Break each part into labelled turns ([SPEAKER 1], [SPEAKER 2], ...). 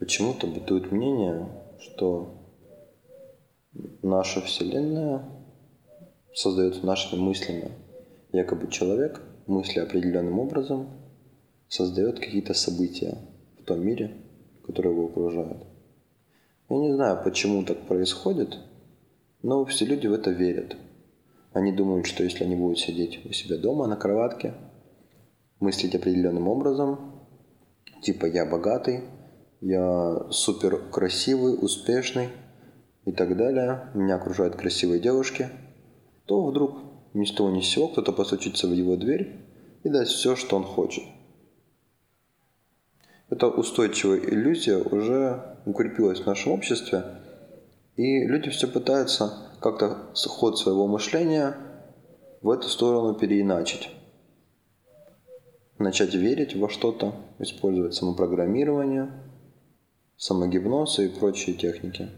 [SPEAKER 1] Почему-то бытует мнение, что наша Вселенная создается нашими мыслями. Якобы человек, мысли определенным образом, создает какие-то события в том мире, который его окружает. Я не знаю, почему так происходит, но все люди в это верят. Они думают, что если они будут сидеть у себя дома на кроватке, мыслить определенным образом, типа я богатый, я супер красивый, успешный и так далее, меня окружают красивые девушки, то вдруг ни с того ни с сего кто-то постучится в его дверь и даст все, что он хочет. Эта устойчивая иллюзия уже укрепилась в нашем обществе, и люди все пытаются как-то ход своего мышления в эту сторону переиначить. Начать верить во что-то, использовать самопрограммирование – самогипноз и прочие техники.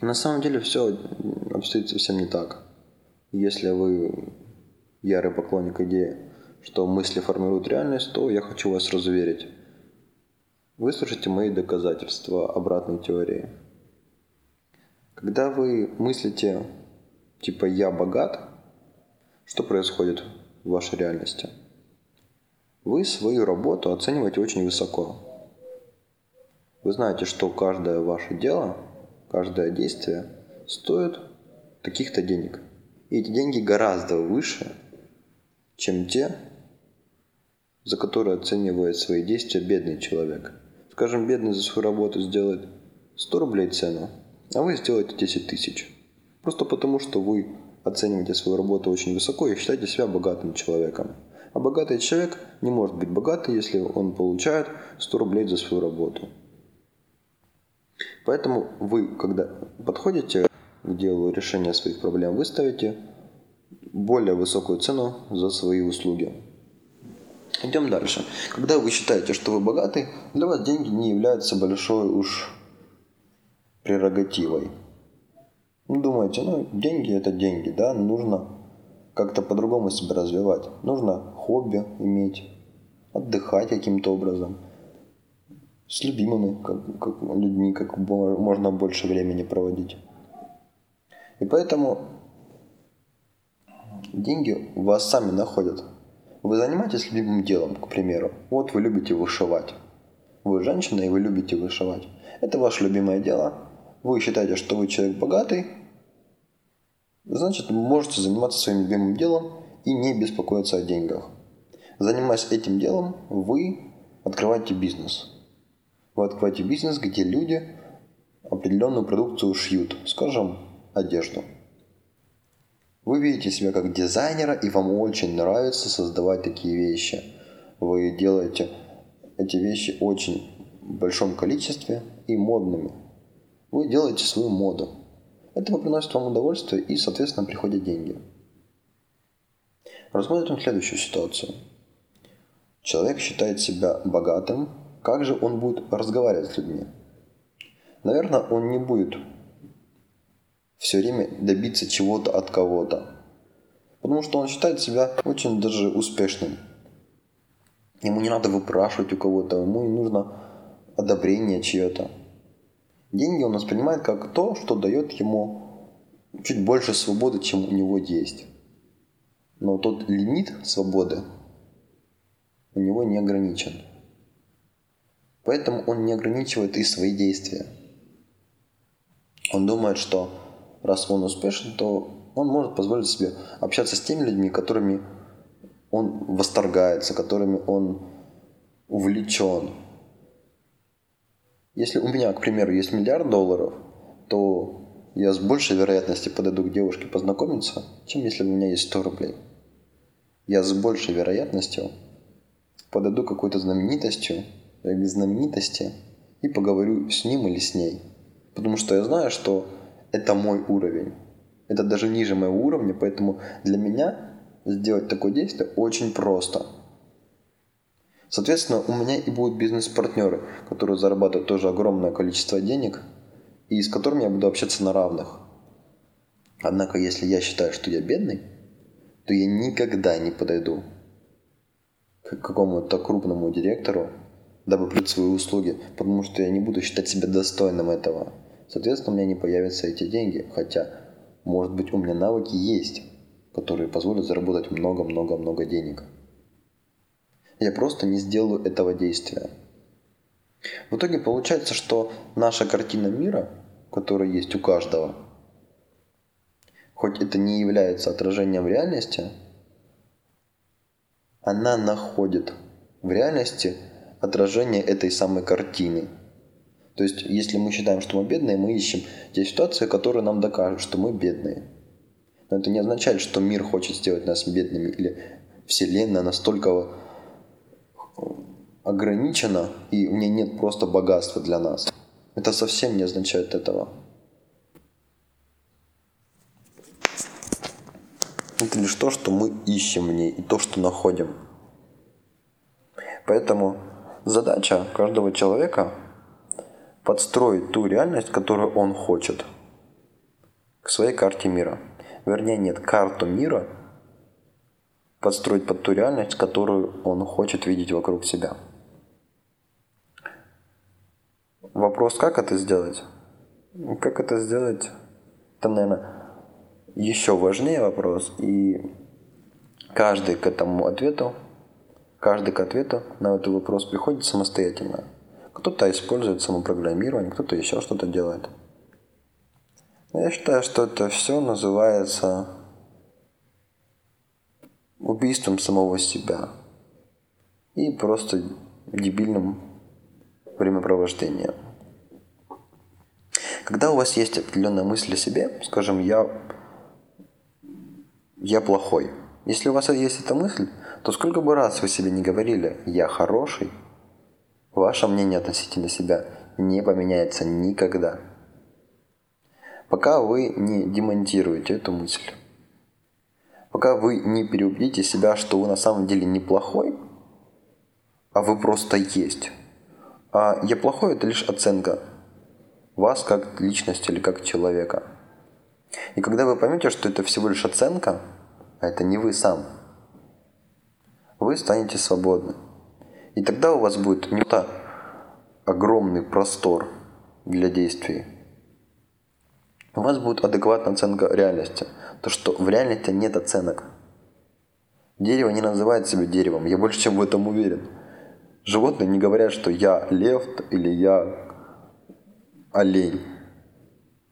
[SPEAKER 1] На самом деле все обстоит совсем не так. Если вы ярый поклонник идеи, что мысли формируют реальность, то я хочу вас разуверить. Выслушайте мои доказательства обратной теории. Когда вы мыслите типа «я богат», что происходит в вашей реальности? Вы свою работу оцениваете очень высоко. Вы знаете, что каждое ваше дело, каждое действие стоит таких-то денег. И эти деньги гораздо выше, чем те, за которые оценивает свои действия бедный человек. Скажем, бедный за свою работу сделает 100 рублей цену, а вы сделаете 10 тысяч. Просто потому, что вы оцениваете свою работу очень высоко и считаете себя богатым человеком. А богатый человек не может быть богатый, если он получает 100 рублей за свою работу. Поэтому вы, когда подходите к делу решения своих проблем, вы ставите более высокую цену за свои услуги. Идем дальше. Когда вы считаете, что вы богаты, для вас деньги не являются большой уж прерогативой. Ну, думаете, ну, деньги это деньги, да, нужно как-то по-другому себя развивать. Нужно хобби иметь, отдыхать каким-то образом с любимыми как, как, людьми, как можно больше времени проводить. И поэтому деньги вас сами находят. Вы занимаетесь любимым делом, к примеру. Вот вы любите вышивать. Вы женщина и вы любите вышивать. Это ваше любимое дело. Вы считаете, что вы человек богатый. Значит, можете заниматься своим любимым делом и не беспокоиться о деньгах. Занимаясь этим делом, вы открываете бизнес – вы открываете бизнес, где люди определенную продукцию шьют, скажем, одежду. Вы видите себя как дизайнера, и вам очень нравится создавать такие вещи. Вы делаете эти вещи очень в большом количестве и модными. Вы делаете свою моду. Это приносит вам удовольствие и, соответственно, приходят деньги. Рассмотрим следующую ситуацию. Человек считает себя богатым, как же он будет разговаривать с людьми? Наверное, он не будет все время добиться чего-то от кого-то. Потому что он считает себя очень даже успешным. Ему не надо выпрашивать у кого-то, ему не нужно одобрение чье-то. Деньги он воспринимает как то, что дает ему чуть больше свободы, чем у него есть. Но тот лимит свободы у него не ограничен. Поэтому он не ограничивает и свои действия. Он думает, что раз он успешен, то он может позволить себе общаться с теми людьми, которыми он восторгается, которыми он увлечен. Если у меня, к примеру, есть миллиард долларов, то я с большей вероятностью подойду к девушке познакомиться, чем если у меня есть 100 рублей. Я с большей вероятностью подойду к какой-то знаменитостью, к знаменитости и поговорю с ним или с ней. Потому что я знаю, что это мой уровень. Это даже ниже моего уровня, поэтому для меня сделать такое действие очень просто. Соответственно, у меня и будут бизнес-партнеры, которые зарабатывают тоже огромное количество денег, и с которыми я буду общаться на равных. Однако, если я считаю, что я бедный, то я никогда не подойду к какому-то крупному директору дабы платить свои услуги, потому что я не буду считать себя достойным этого. Соответственно, у меня не появятся эти деньги, хотя, может быть, у меня навыки есть, которые позволят заработать много-много-много денег. Я просто не сделаю этого действия. В итоге получается, что наша картина мира, которая есть у каждого, хоть это не является отражением реальности, она находит в реальности отражение этой самой картины. То есть, если мы считаем, что мы бедные, мы ищем те ситуации, которые нам докажут, что мы бедные. Но это не означает, что мир хочет сделать нас бедными или Вселенная настолько ограничена и в ней нет просто богатства для нас. Это совсем не означает этого. Это лишь то, что мы ищем в ней и то, что находим. Поэтому задача каждого человека подстроить ту реальность, которую он хочет, к своей карте мира. Вернее, нет, карту мира подстроить под ту реальность, которую он хочет видеть вокруг себя. Вопрос, как это сделать? Как это сделать? Это, наверное, еще важнее вопрос. И каждый к этому ответу, каждый к ответу на этот вопрос приходит самостоятельно. Кто-то использует самопрограммирование, кто-то еще что-то делает. Я считаю, что это все называется убийством самого себя и просто дебильным времяпровождением. Когда у вас есть определенная мысль о себе, скажем, я, я плохой. Если у вас есть эта мысль, то сколько бы раз вы себе не говорили «я хороший», ваше мнение относительно себя не поменяется никогда. Пока вы не демонтируете эту мысль. Пока вы не переубедите себя, что вы на самом деле неплохой, а вы просто есть. А я плохой – это лишь оценка вас как личности или как человека. И когда вы поймете, что это всего лишь оценка, а это не вы сам, вы станете свободны. И тогда у вас будет не то огромный простор для действий. У вас будет адекватная оценка реальности. То, что в реальности нет оценок. Дерево не называет себя деревом. Я больше чем в этом уверен. Животные не говорят, что я лев или я олень.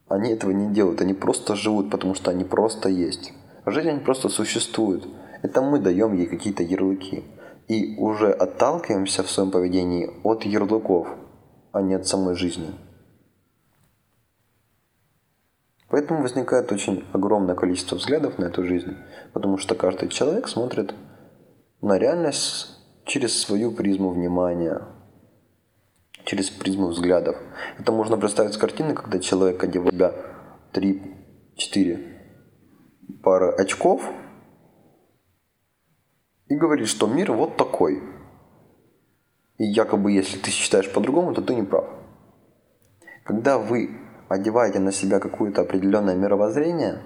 [SPEAKER 1] Они этого не делают, они просто живут, потому что они просто есть. Жизнь просто существует. Это мы даем ей какие-то ярлыки. И уже отталкиваемся в своем поведении от ярлыков, а не от самой жизни. Поэтому возникает очень огромное количество взглядов на эту жизнь, потому что каждый человек смотрит на реальность через свою призму внимания, через призму взглядов. Это можно представить с картины, когда человек одевает себя 3-4 пары очков и говорит, что мир вот такой. И якобы, если ты считаешь по-другому, то ты не прав. Когда вы одеваете на себя какое-то определенное мировоззрение,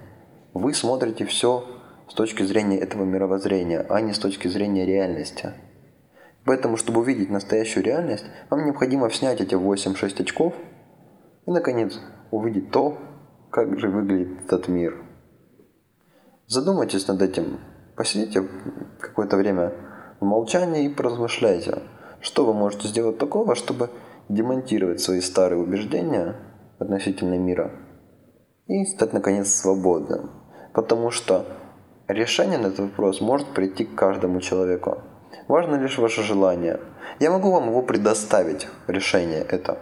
[SPEAKER 1] вы смотрите все с точки зрения этого мировоззрения, а не с точки зрения реальности. Поэтому, чтобы увидеть настоящую реальность, вам необходимо снять эти 8-6 очков и, наконец, увидеть то, как же выглядит этот мир. Задумайтесь над этим, посидите какое-то время в молчании и поразмышляйте, что вы можете сделать такого, чтобы демонтировать свои старые убеждения относительно мира и стать, наконец, свободным. Потому что решение на этот вопрос может прийти к каждому человеку. Важно лишь ваше желание. Я могу вам его предоставить, решение это.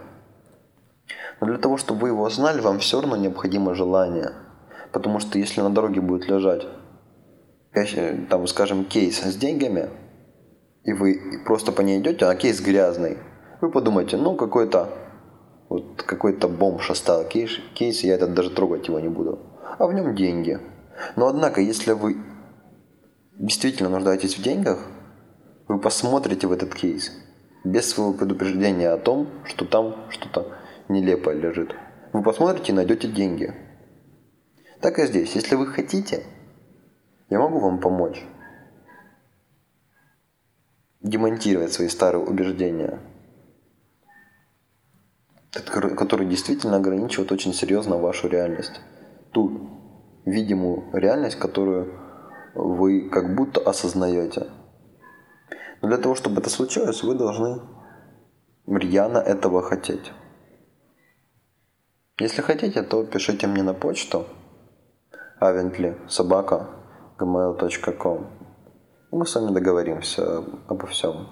[SPEAKER 1] Но для того, чтобы вы его знали, вам все равно необходимо желание. Потому что если на дороге будет лежать, там, скажем, кейс с деньгами, и вы просто по ней идете, а кейс грязный, вы подумаете, ну какой-то вот какой-то бомж оставил кейс, кейс, я этот даже трогать его не буду. А в нем деньги. Но однако, если вы действительно нуждаетесь в деньгах, вы посмотрите в этот кейс без своего предупреждения о том, что там что-то нелепое лежит. Вы посмотрите и найдете деньги. Так и здесь. Если вы хотите, я могу вам помочь демонтировать свои старые убеждения. который действительно ограничивает очень серьезно вашу реальность. Ту видимую реальность, которую вы как будто осознаете. Но для того, чтобы это случилось, вы должны рьяно этого хотеть. Если хотите, то пишите мне на почту avently собака gmail.com. Мы с вами договоримся обо всем.